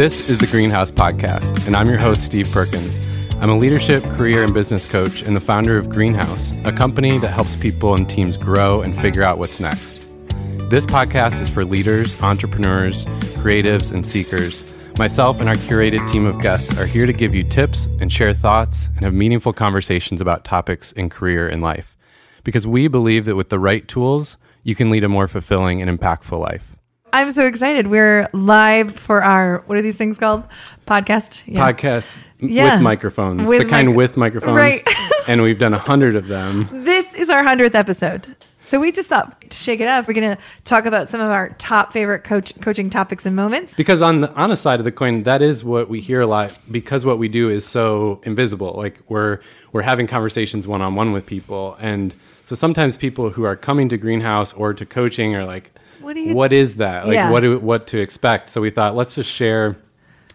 This is the Greenhouse Podcast, and I'm your host, Steve Perkins. I'm a leadership, career, and business coach and the founder of Greenhouse, a company that helps people and teams grow and figure out what's next. This podcast is for leaders, entrepreneurs, creatives, and seekers. Myself and our curated team of guests are here to give you tips and share thoughts and have meaningful conversations about topics in career and life. Because we believe that with the right tools, you can lead a more fulfilling and impactful life. I'm so excited. We're live for our what are these things called? Podcast. Yeah. Podcast Yeah. with microphones, With the kind mic- with microphones, Right. and we've done a hundred of them. This is our hundredth episode. So we just thought to shake it up, we're going to talk about some of our top favorite coach, coaching topics and moments. Because on the honest side of the coin, that is what we hear a lot. Because what we do is so invisible. Like we're we're having conversations one on one with people, and so sometimes people who are coming to Greenhouse or to coaching are like, What do you- What is that? Like Yeah. what do, what to expect? So we thought let's just share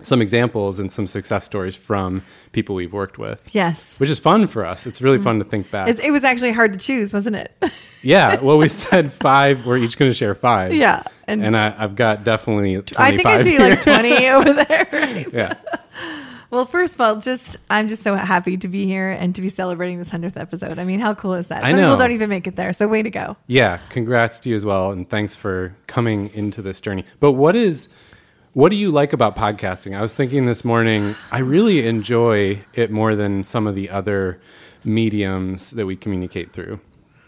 some examples and some success stories from people we've worked with. Yes. Which is fun for us. It's really fun to think back. It's, it was actually hard to choose, wasn't it? yeah. Well, we said five. We're each going to share five. Yeah, And, and- I, I've got definitely 25 I think I see here. like 20 over there. Right? yeah. Well, first of all, just I'm just so happy to be here and to be celebrating this 100th episode. I mean, how cool is that? I Some know. people don't even make it there. So way to go. Yeah, congrats to you as well, and thanks for coming into this journey. But what is, what do you like about podcasting? I was thinking this morning, I really enjoy it more than some of the other mediums that we communicate through.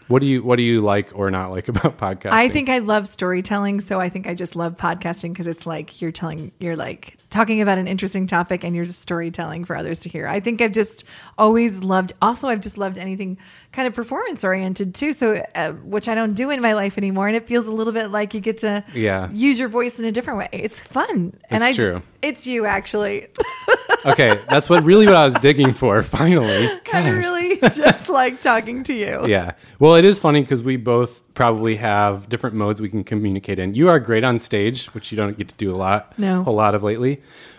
What do you What do you like or not like about podcasting? I think I love storytelling, so I think I just love podcasting because it's like you're telling, you're like talking about an interesting topic and you're just storytelling for others to hear. I think I've just always loved. Also, I've just loved anything kind of performance oriented too. So, uh, which I don't do in my life anymore, and it feels a little bit like you get to Yeah. use your voice in a different way. It's fun, and I It's true. it's you actually. okay, that's what really what I was digging for. Finally, I really just like talking to you. Yeah. Well, it is funny because we both probably have different modes we can communicate in. You are great on stage, which you don't get to do a lot, No. a lot of lately.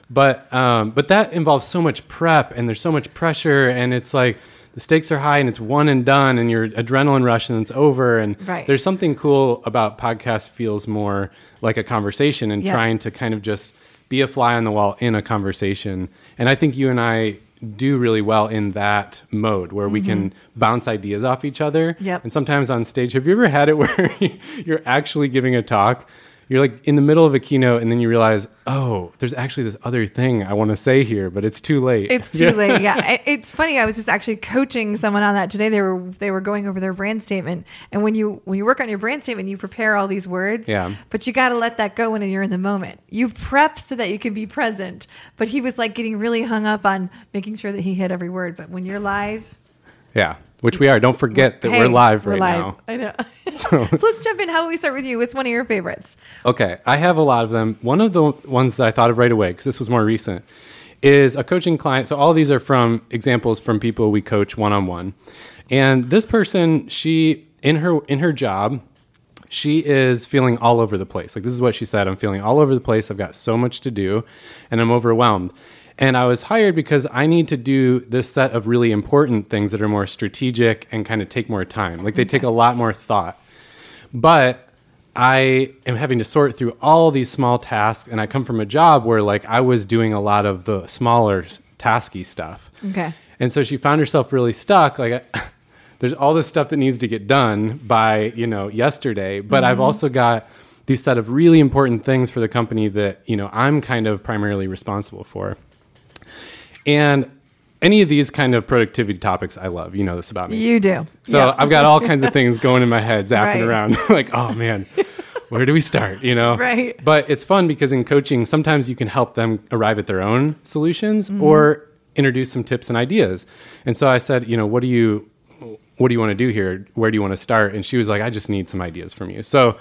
But um, but that involves so much prep, and there's so much pressure, and it's like the stakes are high, and it's one and done, and your adrenaline rush, and it's over. And Right. there's something cool about podcast feels more like a conversation, and Yeah. trying to kind of just be a fly on the wall in a conversation. And I think you and I do really well in that mode where we can bounce ideas off each other. Mm-hmm. Yep. And sometimes on stage, have you ever had it where you're actually giving a talk? You're like in the middle of a keynote, and then you realize, oh, there's actually this other thing I want to say here, but it's too late. It's too late. Yeah, it's funny. I was just actually coaching someone on that today. They were they were going over their brand statement, and when you when you work on your brand statement, you prepare all these words. Yeah. But you got to let that go when you're in the moment. You prep so that you can be present. But he was like getting really hung up on making sure that he hit every word. But when you're live, Yeah, which we are. Don't forget that hey, we're live right we're live. now. I know. so let's jump in. How about we start with you? What's one of your favorites? Okay, I have a lot of them. One of the ones that I thought of right away, because this was more recent, is a coaching client. So all these are from examples from people we coach one on one. And this person, she in her in her job, she is feeling all over the place. Like this is what she said, I'm feeling all over the place. I've got so much to do and I'm overwhelmed. And I was hired because I need to do this set of really important things that are more strategic and kind of take more time. Like they take a lot more thought. But I am having to sort through all these small tasks, and I come from a job where like I was doing a lot of the smaller tasky stuff. Okay. And so she found herself really stuck. Like, there's all this stuff that needs to get done by you know yesterday, but I've mm-hmm. also got these set of really important things for the company that you know I'm kind of primarily responsible for. And any of these kind of productivity topics, I love. You know this about me. You do. So Yeah. I've got all kinds of things going in my head, zapping Right. around. like, oh man, where do we start? You know? Right. But it's fun because in coaching, sometimes you can help them arrive at their own solutions Mm-hmm. or introduce some tips and ideas. And so I said, you know, what do you what do you want to do here? Where do you want to start? And she was like, I just need some ideas from you. So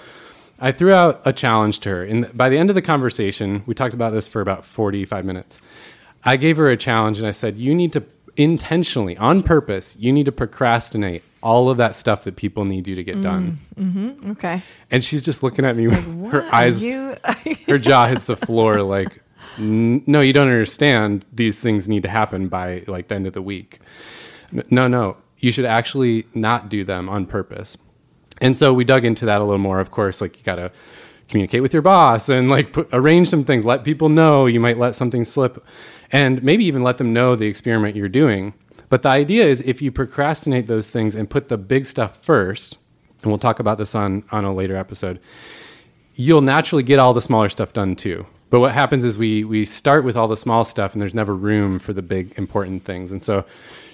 I threw out a challenge to her. And by the end of the conversation, we talked about this for about 45 minutes. I gave her a challenge and I said, You need to intentionally, on purpose, you need to procrastinate all of that stuff that people need you to get done. Mm, mm-hmm. Okay. And she's just looking at me with her eyes, You. her jaw hits the floor like, No, you don't understand. These things need to happen by like the end of the week. No, no, you should actually not do them on purpose. And so we dug into that a little more. Of course, like you got to communicate with your boss and like put, arrange some things, let people know you might let something slip, and maybe even let them know the experiment you're doing. But the idea is if you procrastinate those things and put the big stuff first, and we'll talk about this on, on a later episode, you'll naturally get all the smaller stuff done too. But what happens is we we start with all the small stuff and there's never room for the big important things. And so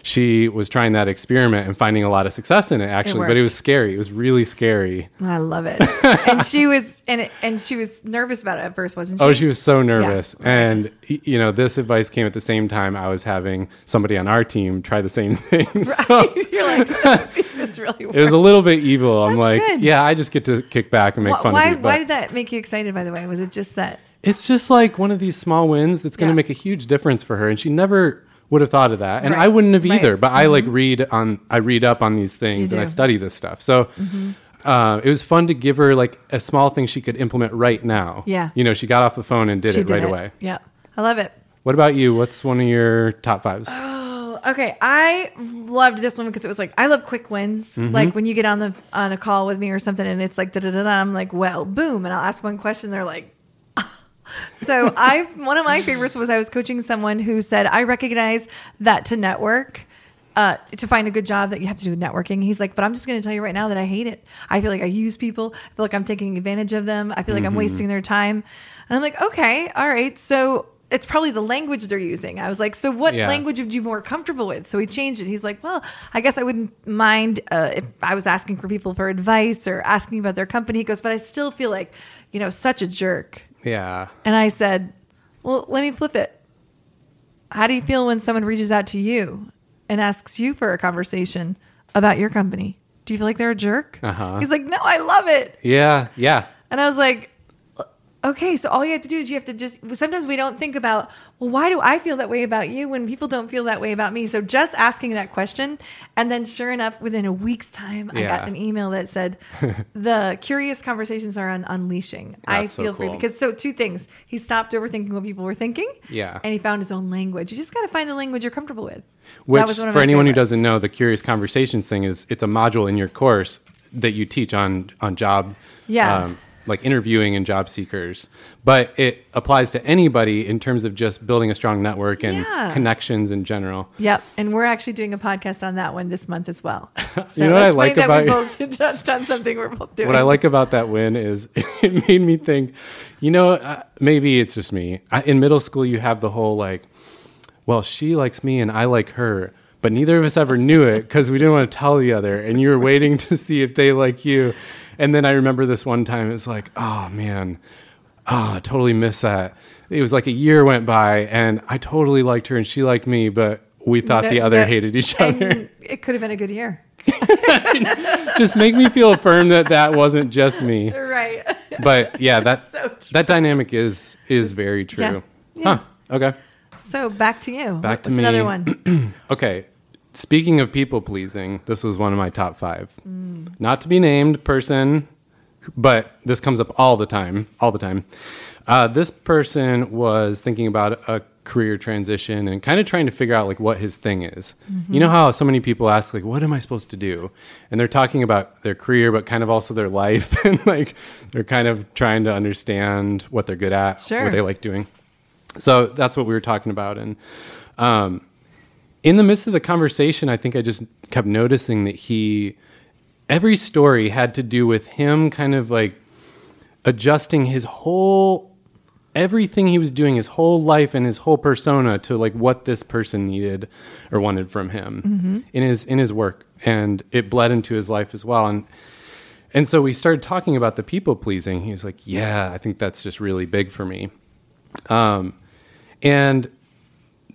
she was trying that experiment and finding a lot of success in it actually, but it was scary. It was really scary. Oh, I love it. and she was and and she was nervous about it at first, wasn't oh, she? Oh, she was so nervous. Yeah. And you know, this advice came at the same time I was having somebody on our team try the same thing. Right. So You're like, this really works. It was a little bit evil. I'm That's like, good. yeah, I just get to kick back and make fun why of you. why did that make you excited by the way? Was it just that it's just like one of these small wins that's going to Yeah. make a huge difference for her and she never would have thought of that and Right. i wouldn't have Right. Mm-hmm. either but i like read on i read up on these things and i. Mm-hmm. study this stuff so uh, it was fun to give her like a small thing she could implement right now Yeah. you know she got off the phone and did she it did right it? away Yeah. I love it. what about you what's one of your top fives Oh, okay. I loved this one because it was like I love quick wins. Mm-hmm. Like when you get on the on a call with me or something, and it's like da da da. da, I'm like, well, boom, and I'll ask one question. They're like. So I one of my favorites was I was coaching someone who said I recognize that to network uh, to find a good job that you have to do networking. He's like, but I'm just going to tell you right now that I hate it. I feel like I use people. I feel like I'm taking advantage of them. I feel like I'm wasting their time. And I'm like, okay, all right. So it's probably the language they're using. I was like, so what Yeah. language would you be more comfortable with? So he changed it. He's like, well, I guess I wouldn't mind uh, if I was asking for people for advice or asking about their company. He goes, but I still feel like, you know, such a jerk. Yeah And I said, well, let me flip it. How do you feel when someone reaches out to you and asks you for a conversation about your company? Do you feel like they're a jerk? Uh-huh. He's like, no, I love it. yeah yeah And I was like, okay, so all you have to do is you have to just, sometimes we don't think about, well, why do I feel that way about you when people don't feel that way about me? So just asking that question. And then sure enough, within a week's time, I got an email that said, the curious conversations are on unleashing. I That's so feel free because so two things. He stopped overthinking what people were thinking. Yeah. And he found his own language. You just got to find the language you're comfortable with. Which, That was one of for anyone who doesn't know, the Curious Conversations thing is it's a module in your course that you teach on on job, Yeah. Um, like interviewing and job seekers. But it applies to anybody in terms of just building a strong network and Yeah. connections in general. Yep, and we're actually doing a podcast on that one this month as well. So You know what I like that we about- both touched on something we're both doing. What I like about that win is it made me think, you know, uh, maybe it's just me. I, in middle school, you have the whole like, well, she likes me and I like her, but neither of us ever knew it because we didn't want to tell the other. And you were waiting to see if they like you. And then I remember this one time, it's like, oh man, oh, I totally missed that. It was like a year went by and I totally liked her and she liked me, but we thought No- the other no- hated each other. it could have been a good year, just make me feel affirmed that that wasn't just me. right? But yeah, that So true. that dynamic is is very true. Yeah. Huh. Okay. So back to you. Back to me. Another one. Okay. Speaking of people pleasing, this was one of my top five. Mm. Not to be named person, but this comes up all the time. All the time. Uh, this person was thinking about a career transition and kind of trying to figure out like what his thing is. Mm-hmm. You know how so many people ask like, "What am I supposed to do?" And they're talking about their career, but kind of also their life, and like they're kind of trying to understand what they're good at, Sure. what they like doing. So that's what we were talking about, and um, in the midst of the conversation, I think I just kept noticing that he, every story had to do with him kind of like adjusting his whole, everything he was doing, his whole life and his whole persona to like what this person needed or wanted from him in his in his work, and it bled into his life as well. And and so we started talking about the people pleasing. He was like, "Yeah, I think that's just really big for me." Um, and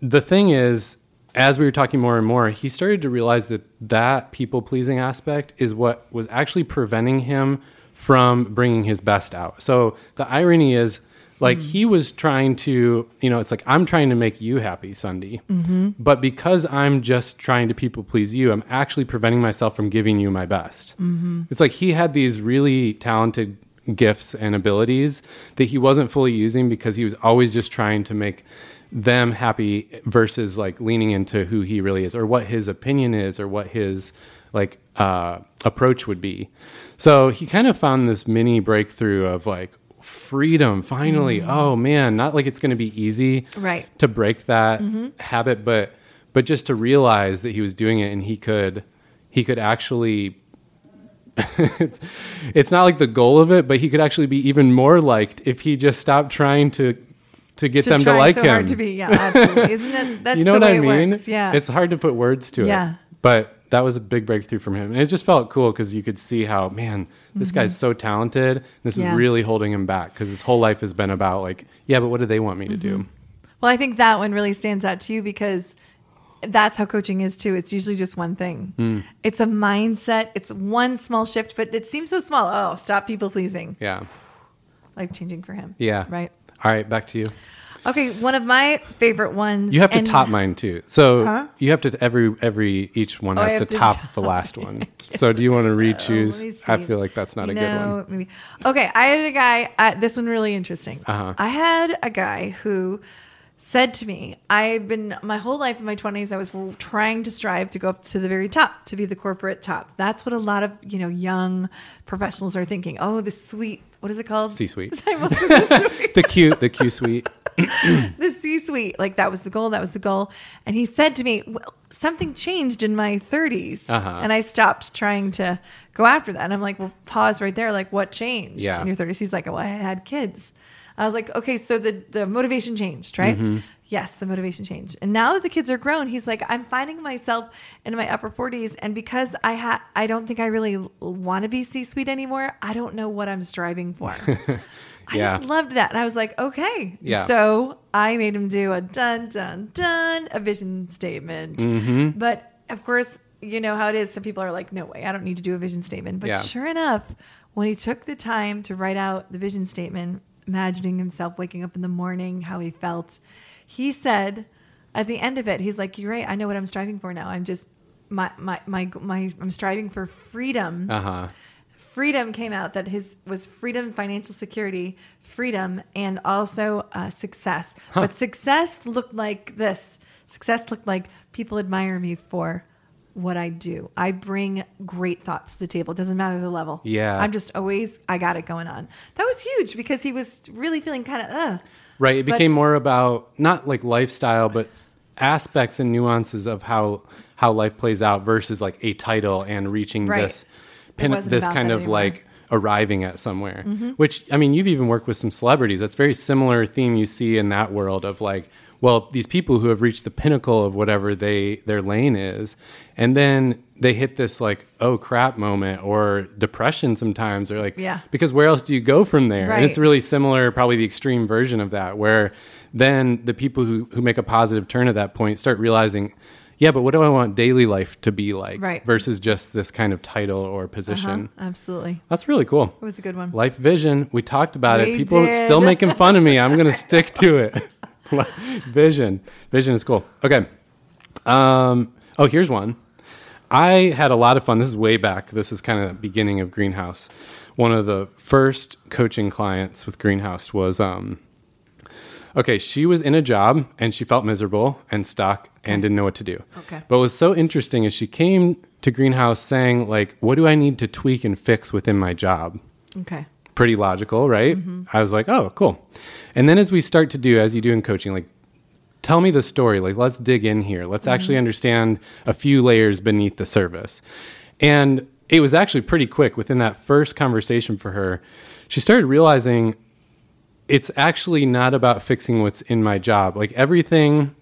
the thing is, as we were talking more and more, he started to realize that that people pleasing aspect is what was actually preventing him from bringing his best out. So the irony is, like, mm-hmm. he was trying to, you know, it's like, I'm trying to make you happy, Sunday. Mm-hmm. But because I'm just trying to people please you, I'm actually preventing myself from giving you my best. Mm-hmm. It's like he had these really talented gifts and abilities that he wasn't fully using because he was always just trying to make them happy versus like leaning into who he really is or what his opinion is or what his like uh, approach would be. So he kind of found this mini breakthrough of like, freedom finally oh man not like it's going to be easy Right. to break that habit but but just to realize that he was doing it and he could he could actually it's, it's not like the goal of it but he could actually be even more liked if he just stopped trying to to get To them to like so him hard to be, yeah, absolutely. Isn't that that's you know the what way I mean? it works? Yeah. It's hard to put words to Yeah. it. But that was a big breakthrough from him. And it just felt cool because you could see how, man, this guy's so talented. This Mm-hmm. Yeah. is really holding him back because his whole life has been about, like, yeah, but what do they want me to do? Well, I think that one really stands out to you because that's how coaching is too. It's usually just one thing. Hmm. It's a mindset. It's one small shift, but it seems so small. Oh, stop people pleasing. Yeah. Life changing for him. Yeah. Right. All right, back to you. Okay. One of my favorite ones. You have to and- top mine too. So Huh? you have to every every each one Oh, I has to have to top the last one. So do you want to re-choose? Oh, me I see. feel like that's not a good one. Maybe. Okay, I had a guy. Uh, this one really interesting. Uh-huh. I had a guy who said to me, "I've been my whole life in my twenties. I was trying to strive to go up to the very top, to be the corporate top. That's what a lot of you know young professionals are thinking. Oh, the sweet. What is it called? Almost said the cute, the Q suite. the C suite. Like that was the goal. That was the goal. And he said to me, well, something changed in my 30s. Uh-huh. And I stopped trying to go after that. And I'm like, well, pause right there. Like, what changed Yeah. in your 30s? He's like, well, I had kids. I was like, okay, so the, the motivation changed, right? Mm-hmm. Yes, the motivation changed. And now that the kids are grown, he's like, I'm finding myself in my upper 40s. And because I ha- I don't think I really want to be C suite anymore, I don't know what I'm striving for. I Yeah. just loved that. And I was like, okay. Yeah. So I made him do a dun, dun, dun, a vision statement. Mm-hmm. But of course, you know how it is. Some people are like, no way, I don't need to do a vision statement. But Yeah. sure enough, when he took the time to write out the vision statement, imagining himself waking up in the morning, how he felt, he said at the end of it, he's like, you're right. I know what I'm striving for now. I'm just, my, my, my, my, I'm striving for freedom Uh huh. freedom came out that his was freedom financial security freedom and also uh, success but success looked like this success looked like people admire me for what i do i bring great thoughts to the table it doesn't matter the level Yeah. i'm just always i got it going on that was huge because he was really feeling kind of uh Right. It But- became more about not like lifestyle, but aspects and nuances of how how life plays out versus like a title and reaching Right. this pin, this kind of anymore. Mm-hmm. like arriving at somewhere. Which I mean, you've even worked with some celebrities. That's very similar theme you see in that world of like, well, these people who have reached the pinnacle of whatever they their lane is, and then they hit this like oh crap moment or depression sometimes or like Yeah. because where else do you go from there? And it's really similar, probably the extreme version of that, where then the people who, who make a positive turn at that point start realizing, yeah, but what do I want daily life to be like Right. versus just this kind of title or uh-huh, position? absolutely That's really cool. it was a good one Life vision, we talked about We it. People did. still making fun of me. I'm going to stick to it. vision. Vision is cool. Okay. Um, oh, here's one. I had a lot of fun. This is way back. This is kind of the beginning of Greenhouse. One of the first coaching clients with Greenhouse was um, okay, she was in a job and she felt miserable and stuck and didn't know what to do. Okay. But what was so interesting is she came to Greenhouse saying, like, what do I need to tweak and fix within my job? okay pretty logical, right? Mm-hmm. I was like, oh, cool. And then as we start to do, as you do in coaching, like, tell me the story. Like, let's dig in here. Let's mm-hmm. actually understand a few layers beneath the surface. And it was actually pretty quick within that first conversation for her. She started realizing it's actually not about fixing what's in my job. Like, everything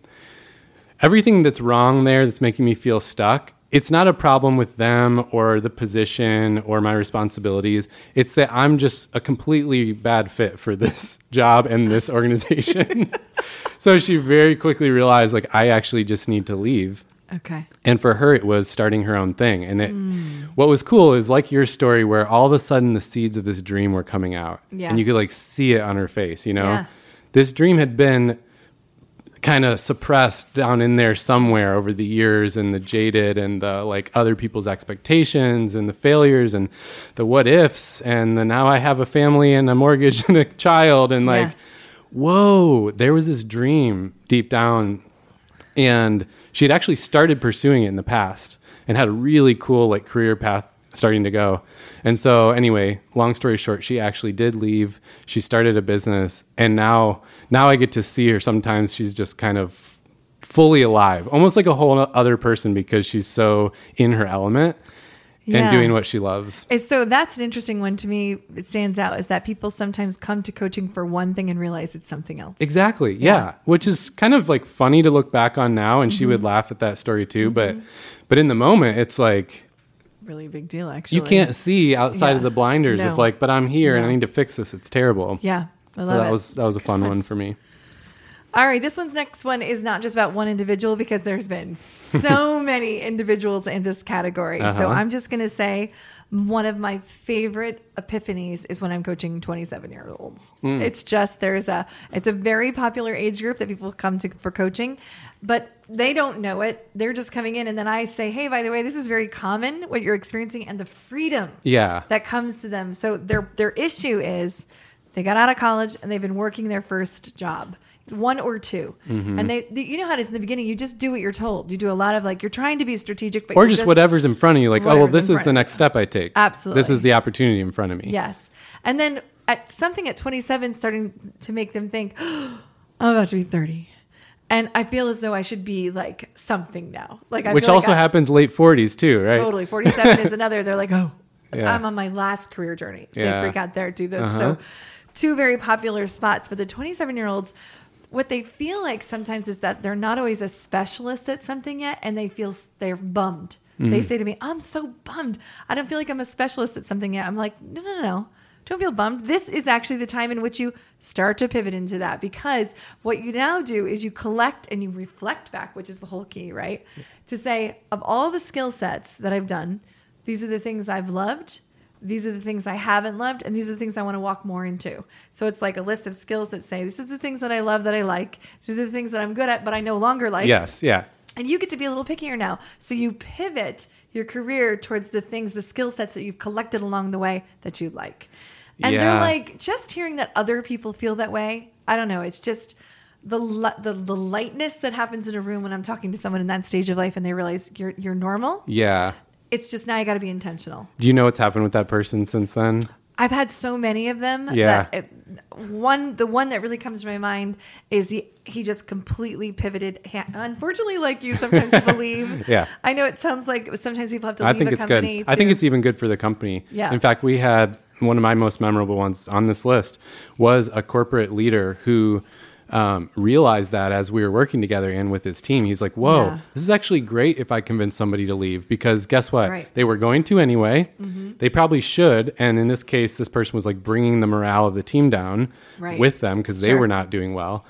everything that's wrong there that's making me feel stuck it's not a problem with them or the position or my responsibilities. It's that i'm just a completely bad fit for this job and this organization. So she very quickly realized like i actually just need to leave. Okay. And for her it was starting her own thing. And it, what was cool is like your story where all of a sudden the seeds of this dream were coming out. Yeah. and you could like see it on her face you know? Yeah. this dream had been kind of suppressed down in there somewhere over the years and the jaded and the like other people's expectations and the failures and the what ifs and the now I have a family and a mortgage and a child and like Yeah. whoa there was this dream deep down and she had actually started pursuing it in the past and had a really cool like career path starting to go. And so anyway, long story short, she actually did leave. She started a business and now now I get to see her sometimes she's just kind of fully alive, almost like a whole other person because she's so in her element Yeah. and doing what she loves. And so that's an interesting one to me. It stands out is that people sometimes come to coaching for one thing and realize it's something else. Exactly. Yeah. Which is kind of like funny to look back on now and she Mm-hmm. would laugh at that story too, but but in the moment it's like Really big deal, actually. you can't see outside Yeah. of the blinders No. of like, but I'm here and I need to fix this. It's terrible. Yeah, I So that it. was that was a fun one for me. All right, this one's next one is not just about one individual because there's been so many individuals in this category. So Uh-huh. I'm just going to say one of my favorite epiphanies is when I'm coaching 27 year olds. Hmm. It's just there's a it's a very popular age group that people come to for coaching, but they don't know it. They're just coming in and then I say, "Hey, by the way, this is very common what you're experiencing and the freedom Yeah. that comes to them. So their their issue is they got out of college and they've been working their first job, one or 2 Mm-hmm. and they, they- you know how it is in the beginning. You just do what you're told. You do a lot of like you're trying to be strategic, but or you're just, whatever's in front of you like, oh well this is the next step I take. Absolutely. This is the opportunity in front of me. Yes, and then at something at 27 starting to make them think, I'm about to be 30. And I feel as though I should be like something now. Like I Which like also I- happens late 40s too, right? Totally. 47 is another. They're like, oh, Yeah. I'm on my last career journey. Yeah. They freak out there, do this. Uh-huh. So, two very popular spots. But the 27 year olds, what they feel like sometimes is that they're not always a specialist at something yet, and they feel they're bummed. Mm-hmm. They say to me, I'm so bummed. I don't feel like I'm a specialist at something yet. I'm like, no, no, no, no. Don't feel bummed. This is actually the time in which you start to pivot into that because what you now do is you collect and you reflect back, which is the whole key, right? To say, of all the skill sets that I've done, these are the things I've loved. These are the things I haven't loved, and these are the things I want to walk more into. So it's like a list of skills that say, This is the things that I love that I like. These are the things that I'm good at, but I no longer like. Yes, yeah. And you get to be a little pickier now. So you pivot your career towards the things, the skill sets that you've collected along the way that you like. And they're like, just hearing that other people feel that way, I don't know. It's just the, the the lightness that happens in a room when I'm talking to someone in that stage of life and they realize you're you're normal. Yeah. It's just now you got to be intentional. Do you know what's happened with that person since then? I've had so many of them. Yeah. That it, one, the one that really comes to my mind is he, he just completely pivoted. Unfortunately, like you sometimes believe. Yeah. I know it sounds like sometimes people have to I think a it's good. company. I think it's even good for the company. Yeah. In fact, we had one of my most memorable ones on this list was a corporate leader who um, realized that as we were working together and with his team, he's like, "Whoa, Yeah. this is actually great if I convince somebody to leave because guess what? Right. Mm-hmm. They were going to anyway. They probably should, and in this case, this person was like bringing the morale of the team down Right. with them because they Sure. were not doing well,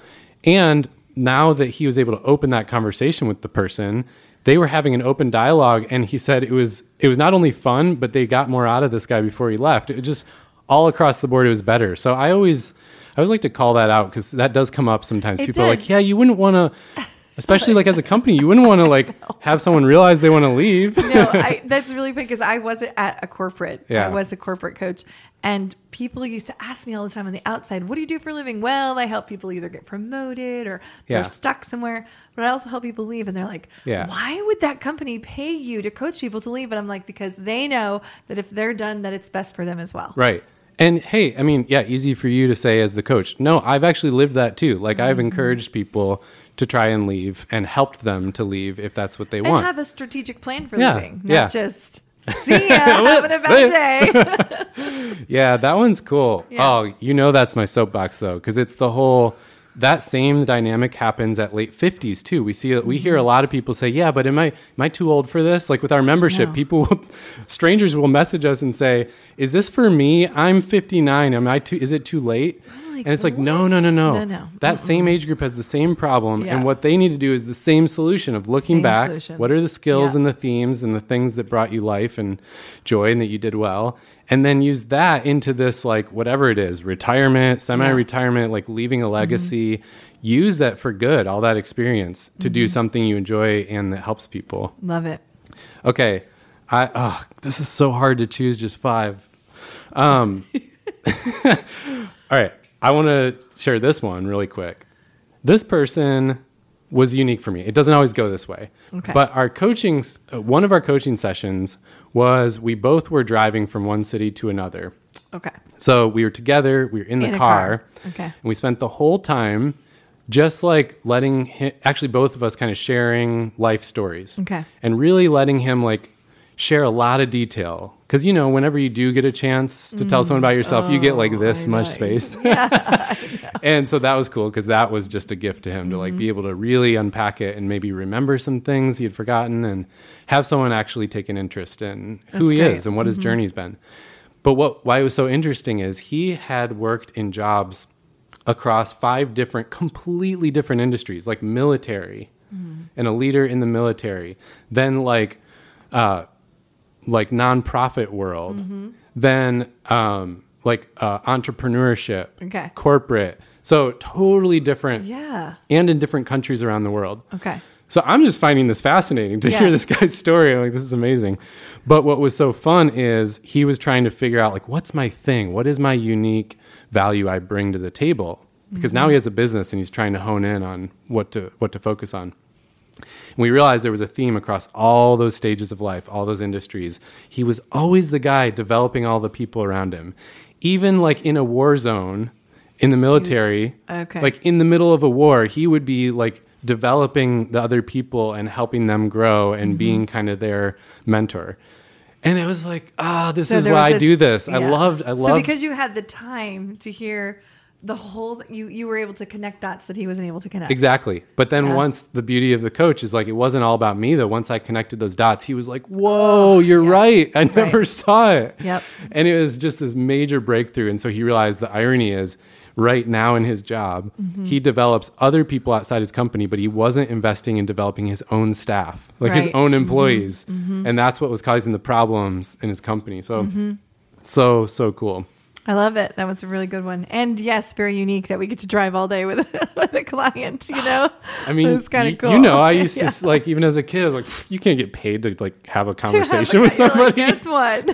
and now that he was able to open that conversation with the person they were having an open dialogue and he said it was it was not only fun but they got more out of this guy before he left. It was just all across the board it was better. So i always i always like to call that out because that does come up sometimes. It people are like yeah you wouldn't want to especially like as a company you wouldn't want to like have someone realize they want to leave no, I, that's really funny because I wasn't at a corporate. Yeah. I was a corporate coach, and people used to ask me all the time on the outside, "What do you do for a living?" Well, I help people either get promoted or they're stuck somewhere, but I also help people leave. And they're like, Yeah. "Why would that company pay you to coach people to leave?" And I'm like, "Because they know that if they're done, that it's best for them as well." Right. And hey, I mean, yeah, easy for you to say as the coach. No, I've actually lived that too. Like I've Mm-hmm. encouraged people to try and leave and helped them to leave if that's what they And want. have a strategic plan for Yeah, leaving, not yeah. just see ya, having a bad day. yeah, that one's cool. Yeah. Oh, you know that's my soapbox though, because it's the whole that same dynamic happens at late 50s too. We see we hear a lot of people say, "Yeah, but am I am I too old for this?" Like with our membership, people will, strangers will message us and say, "Is this for me? I'm 59. Am I too is it too late?" like, and it's like, "No, no, no, no. No, no. That same age group has the same problem Yeah. and what they need to do is the same solution of looking Same back, solution. what are the skills Yeah. and the themes and the things that brought you life and joy and that you did well and then use that into this like whatever it is retirement semi-retirement like leaving a legacy. Use that for good all that experience to do something you enjoy and that helps people. Love it. okay. I oh, this is so hard to choose just five. Um all right. I want to share this one really quick. This person was unique for me. It doesn't always go this way. Okay. But our coaching, uh, one of our coaching sessions was we both were driving from one city to another. Okay. So we were together, we were in the In car, car. Okay. and we spent the whole time just like letting him, actually both of us kind of sharing life stories. Okay. And really letting him like share a lot of detail. Because, you know, whenever you do get a chance to tell someone about yourself, you get like this Mm. Oh, I much space. and so that was cool because that was just a gift to him to like Mm-hmm. be able to really unpack it and maybe remember some things he had forgotten and have someone actually take an interest in who That's he great. Mm-hmm. is and what his journey's been. But what why it was so interesting is he had worked in jobs across five different completely different industries like military Mm-hmm. and a leader in the military then like uh like nonprofit world Mm-hmm. then um like uh entrepreneurship Okay. corporate so totally different Yeah. and in different countries around the world Okay. so I'm just finding this fascinating to Yeah. hear this guy's story. I'm like, this is amazing. But what was so fun is he was trying to figure out like, what's my thing? What is my unique value I bring to the table? Because now he has a business and he's trying to hone in on what to what to focus on. We realized there was a theme across all those stages of life, all those industries. He was always the guy developing all the people around him. Even like in a war zone in the military, okay. like in the middle of a war, he would be like developing the other people and helping them grow and Mm-hmm. being kind of their mentor. And it was like, ah, this So is why I do this. I yeah. loved, I loved. So because you had the time to hear the whole, you you were able to connect dots that he wasn't able to connect. Exactly. But then Yeah. once the beauty of the coach is like, it wasn't all about me though. Once I connected those dots, he was like, whoa, oh, you're yeah. right. I never saw it. Yep. And it was just this major breakthrough. And so he realized the irony is right now in his job, Mm-hmm. he develops other people outside his company, but he wasn't investing in developing his own staff, like his own mm-hmm. employees. Mm-hmm. And that's what was causing the problems in his company. So, mm-hmm. so, so cool. I love it. That was a really good one. And yes, very unique that we get to drive all day with with a client. You know, I mean, it's kind of cool. you know, I used Yeah. to like even as a kid, I was like, you can't get paid to like have a To have a conversation with you're like, somebody. Guess what?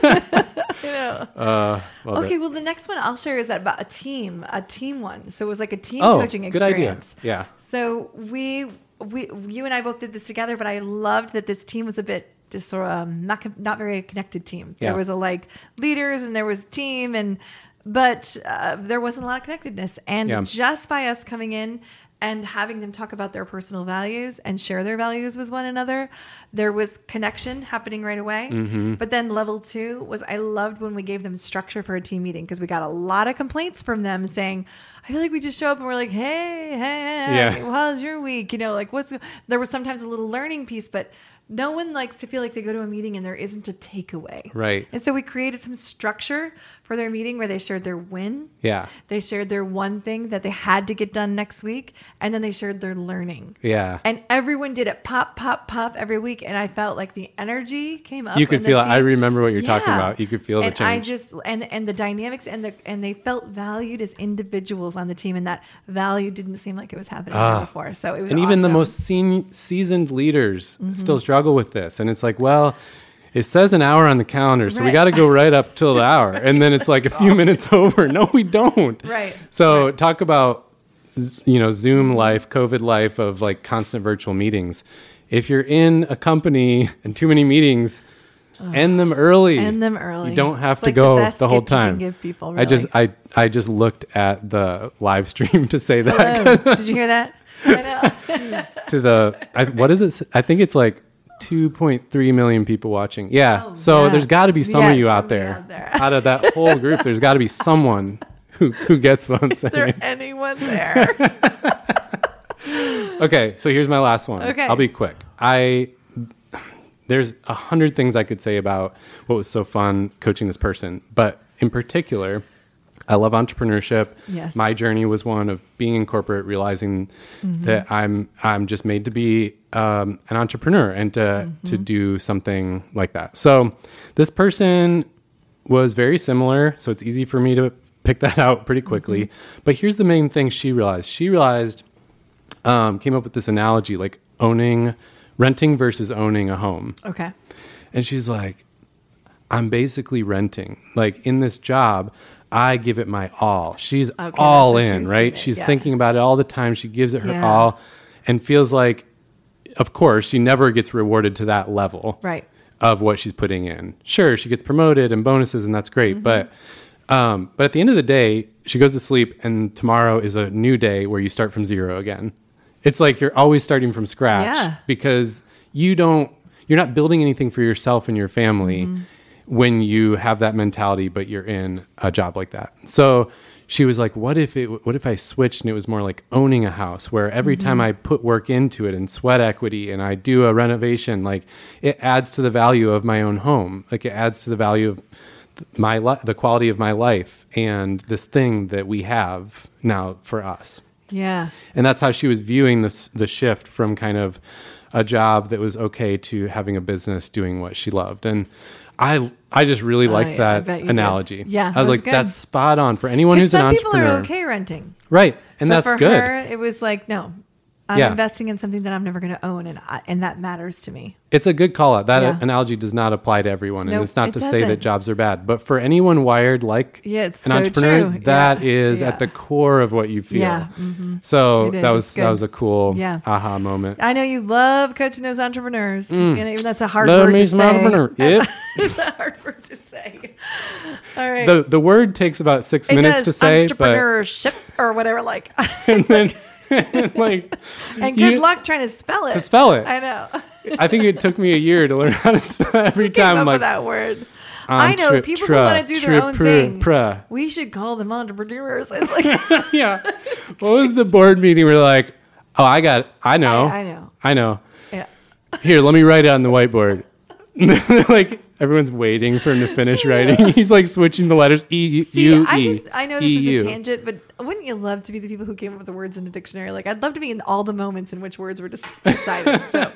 you know. uh, Okay, it. well, the next one I'll share is about a team, a team one. So it was like a team Oh, coaching good idea. experience. Yeah. So we, we, you and I both did this together, but I loved that this team was a bit just sort of um, not not very connected team. Yeah. There was a like leaders and there was team and but uh, there wasn't a lot of connectedness. And Yeah. just by us coming in and having them talk about their personal values and share their values with one another, there was connection happening right away. Mm-hmm. But then level two was I loved when we gave them structure for a team meeting because we got a lot of complaints from them saying, I feel like we just show up and we're like, hey, hey, hey, Yeah. how's your week? You know, like what's there was sometimes a little learning piece, but no one likes to feel like they go to a meeting and there isn't a takeaway. Right. And so we created some structure for their meeting where they shared their win. Yeah. They shared their one thing that they had to get done next week, and then they shared their learning. Yeah. And everyone did it pop, pop, pop every week. And I felt like the energy came up. You could feel it. I remember what you're talking about. You could feel the and I just and and the dynamics and the and they felt valued as individuals on the team, and that value didn't seem like it was happening Ah. before. So it was and even the. Mm-hmm. most sen- seasoned leaders still struggle with this. And it's like, well, it says an hour on the calendar, so we got to go right up till the hour. And then it's like a few minutes over. No, we don't. Right. So Right. talk about, you know, Zoom life, COVID life of like constant virtual meetings. If you're in a company and too many meetings, end them early. End them early. You don't have It's to like go the, best whole gift you can time. give people, I just. I I just looked at the live stream to say that did you hear that? To the I, what is it? I think it's like 2.3 million people watching. Yeah. Oh, so yeah. there's got to be some Yeah, of you out there. out there. out of that whole group, there's got to be someone who who gets what I'm Is there anyone there? Okay, so here's my last one. Okay. I'll be quick. I there's a hundred things I could say about what was so fun coaching this person, but in particular, I love entrepreneurship. Yes. My journey was one of being in corporate, realizing Mm-hmm. that I'm I'm just made to be um, an entrepreneur and to Mm-hmm. to do something like that. So this person was very similar, so it's easy for me to pick that out pretty quickly. Mm-hmm. But here's the main thing she realized. She realized um, came up with this analogy like owning renting versus owning a home. okay. And she's like, I'm basically renting. Like in this job, I give it my all. She's Okay, all in, she's right? it, She's yeah. thinking about it all the time. She gives it her Yeah. all. and feels like, of course, she never gets rewarded to that level Right. of what she's putting in. Sure, she gets promoted and bonuses, and that's great. Mm-hmm. But um, but at the end of the day, she goes to sleep, and tomorrow is a new day where you start from zero again. It's like you're always starting from scratch Yeah. because you don't you're not building anything for yourself and your family Mm-hmm. When you have that mentality, but you're in a job like that. So she was like, "What if it? What if I switched and it was more like owning a house, where every time Mm-hmm. I put work into it and sweat equity, and I do a renovation, like it adds to the value of my own home, like it adds to the value of my li- the quality of my life and this thing that we have now for us." Yeah. and that's how she was viewing this the shift from kind of a job that was okay to having a business doing what she loved and i i just really like I- I that you did. analogy Yeah, i was was like good. that's spot on for anyone who's an some people are okay renting. right and but that's for good her, it was like, no, I'm Yeah. investing in something that I'm never going to own, and I, and that matters to me. it's a good call out that Yeah. analogy does not apply to everyone and it's not it to say that jobs are bad but for anyone wired like Yeah, it's an so entrepreneur true. that Yeah, is at the core of what you feel Yeah, mhm. so that was that was a cool Yeah. aha moment I know you love coaching those entrepreneurs, and even that's a hard Mm. Love word to say. entrepreneur. Yep. it's a hard word to say. All right. the the word takes about six It minutes does, to say but entrepreneurship or whatever, like. and then like and good You- luck trying to spell it. to spell it. I know. I think it took me a year to learn how to spell every time. up like, that word. Um, I know people who want to do their own thing. pre. We should call them entrepreneurs. It's like yeah. What was the board meeting? We're like, oh, I got, it. I know, I, I know. I know. Yeah. Here, let me write it on the whiteboard. like everyone's waiting for him to finish writing. He's like switching the letters E U See, U I E just I know this E, is a tangent, but wouldn't you love to be the people who came up with the words in the dictionary? Like I'd love to be in all the moments in which words were decided. so,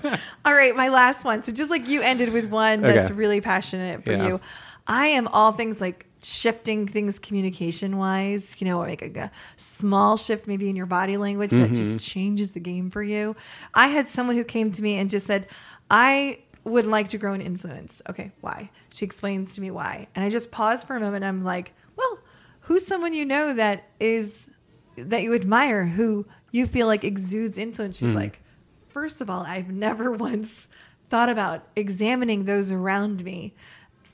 all right, my last one. So just like you ended with one that's Okay. really passionate for Yeah. you, I am all things like shifting things communication wise. You know, like a, a small shift maybe in your body language that Mm-hmm. just changes the game for you. I had someone who came to me and just said, I would like to grow in influence. Okay, why? She explains to me why. And I just pause for a moment. I'm like, well, who's someone you know that is that you admire who you feel like exudes influence? She's hmm. like, first of all, I've never once thought about examining those around me.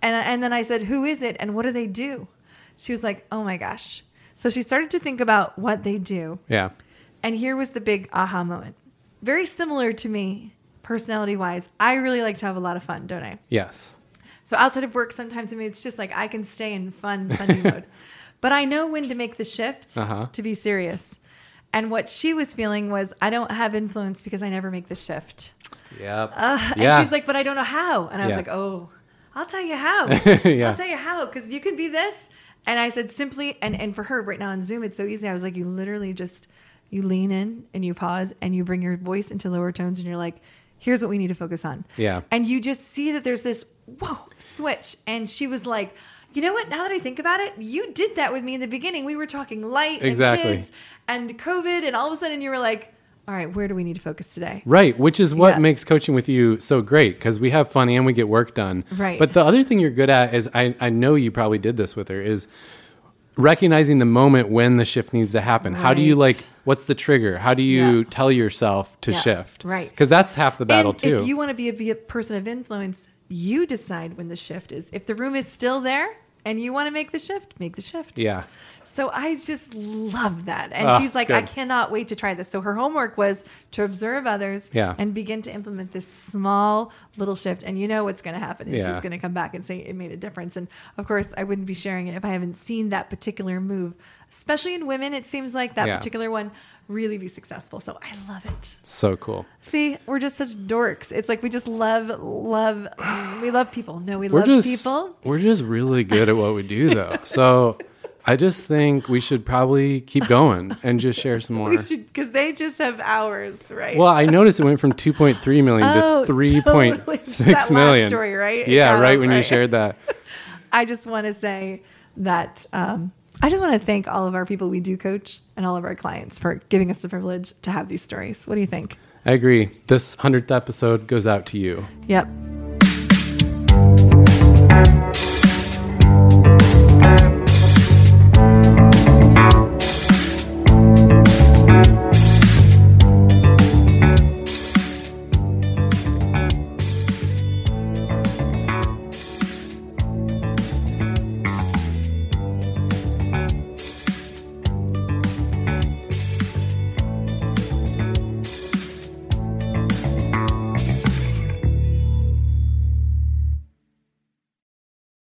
And and then I said, "Who is it and what do they do?" She was like, "Oh my gosh." So she started to think about what they do. Yeah. And here was the big aha moment. Very similar to me, personality wise. I really like to have a lot of fun, don't I? Yes. So outside of work, sometimes I mean, it's just like I can stay in fun Sunday mode. But I know when to make the shift Uh-huh. to be serious. And what she was feeling was, I don't have influence because I never make the shift. Yep. Uh, and yeah. she's like, but I don't know how. And I was Yeah. like, oh, I'll tell you how. Yeah. I'll tell you how because you can be this. And I said simply, and and for her right now on Zoom, it's so easy. I was like, you literally just you lean in and you pause and you bring your voice into lower tones and you're like, here's what we need to focus on. Yeah. And you just see that there's this whoa switch. And she was like, you know what? Now that I think about it, you did that with me in the beginning. We were talking light Exactly. and kids and COVID, and all of a sudden you were like, all right, where do we need to focus today? Right, which is what Yeah. makes coaching with you so great because we have fun and we get work done. Right. But the other thing you're good at is I, I know you probably did this with her is recognizing the moment when the shift needs to happen. How do you like what's the trigger? How do you Yeah. tell yourself to Yeah, shift? right. Because that's half the battle and too. If you want to be a, be a person of influence, you decide when the shift is. If the room is still there and you want to make the shift, make the shift. yeah. So I just love that. And Ah, she's like, I cannot wait to try this. So her homework was to observe others Yeah. and begin to implement this small little shift. And you know what's going to happen is Yeah. she's going to come back and say it made a difference. And of course, I wouldn't be sharing it if I haven't seen that particular move, especially in women. It seems like that Yeah. particular one really be successful. So I love it. So cool. See, we're just such dorks. It's like we just love, love, we love people. No, we We're love just people. we're just really good at what we do though. So I just think we should probably keep going and just share some more. We should, because they just have hours, right? Well, I noticed it went from 2.3 million Oh, to 3.6 totally. Million. story, right? Yeah, right up, when you shared that. I just want to say that um, I just want to thank all of our people we do coach and all of our clients for giving us the privilege to have these stories. What do you think? I agree. This 100th episode goes out to you. Yep.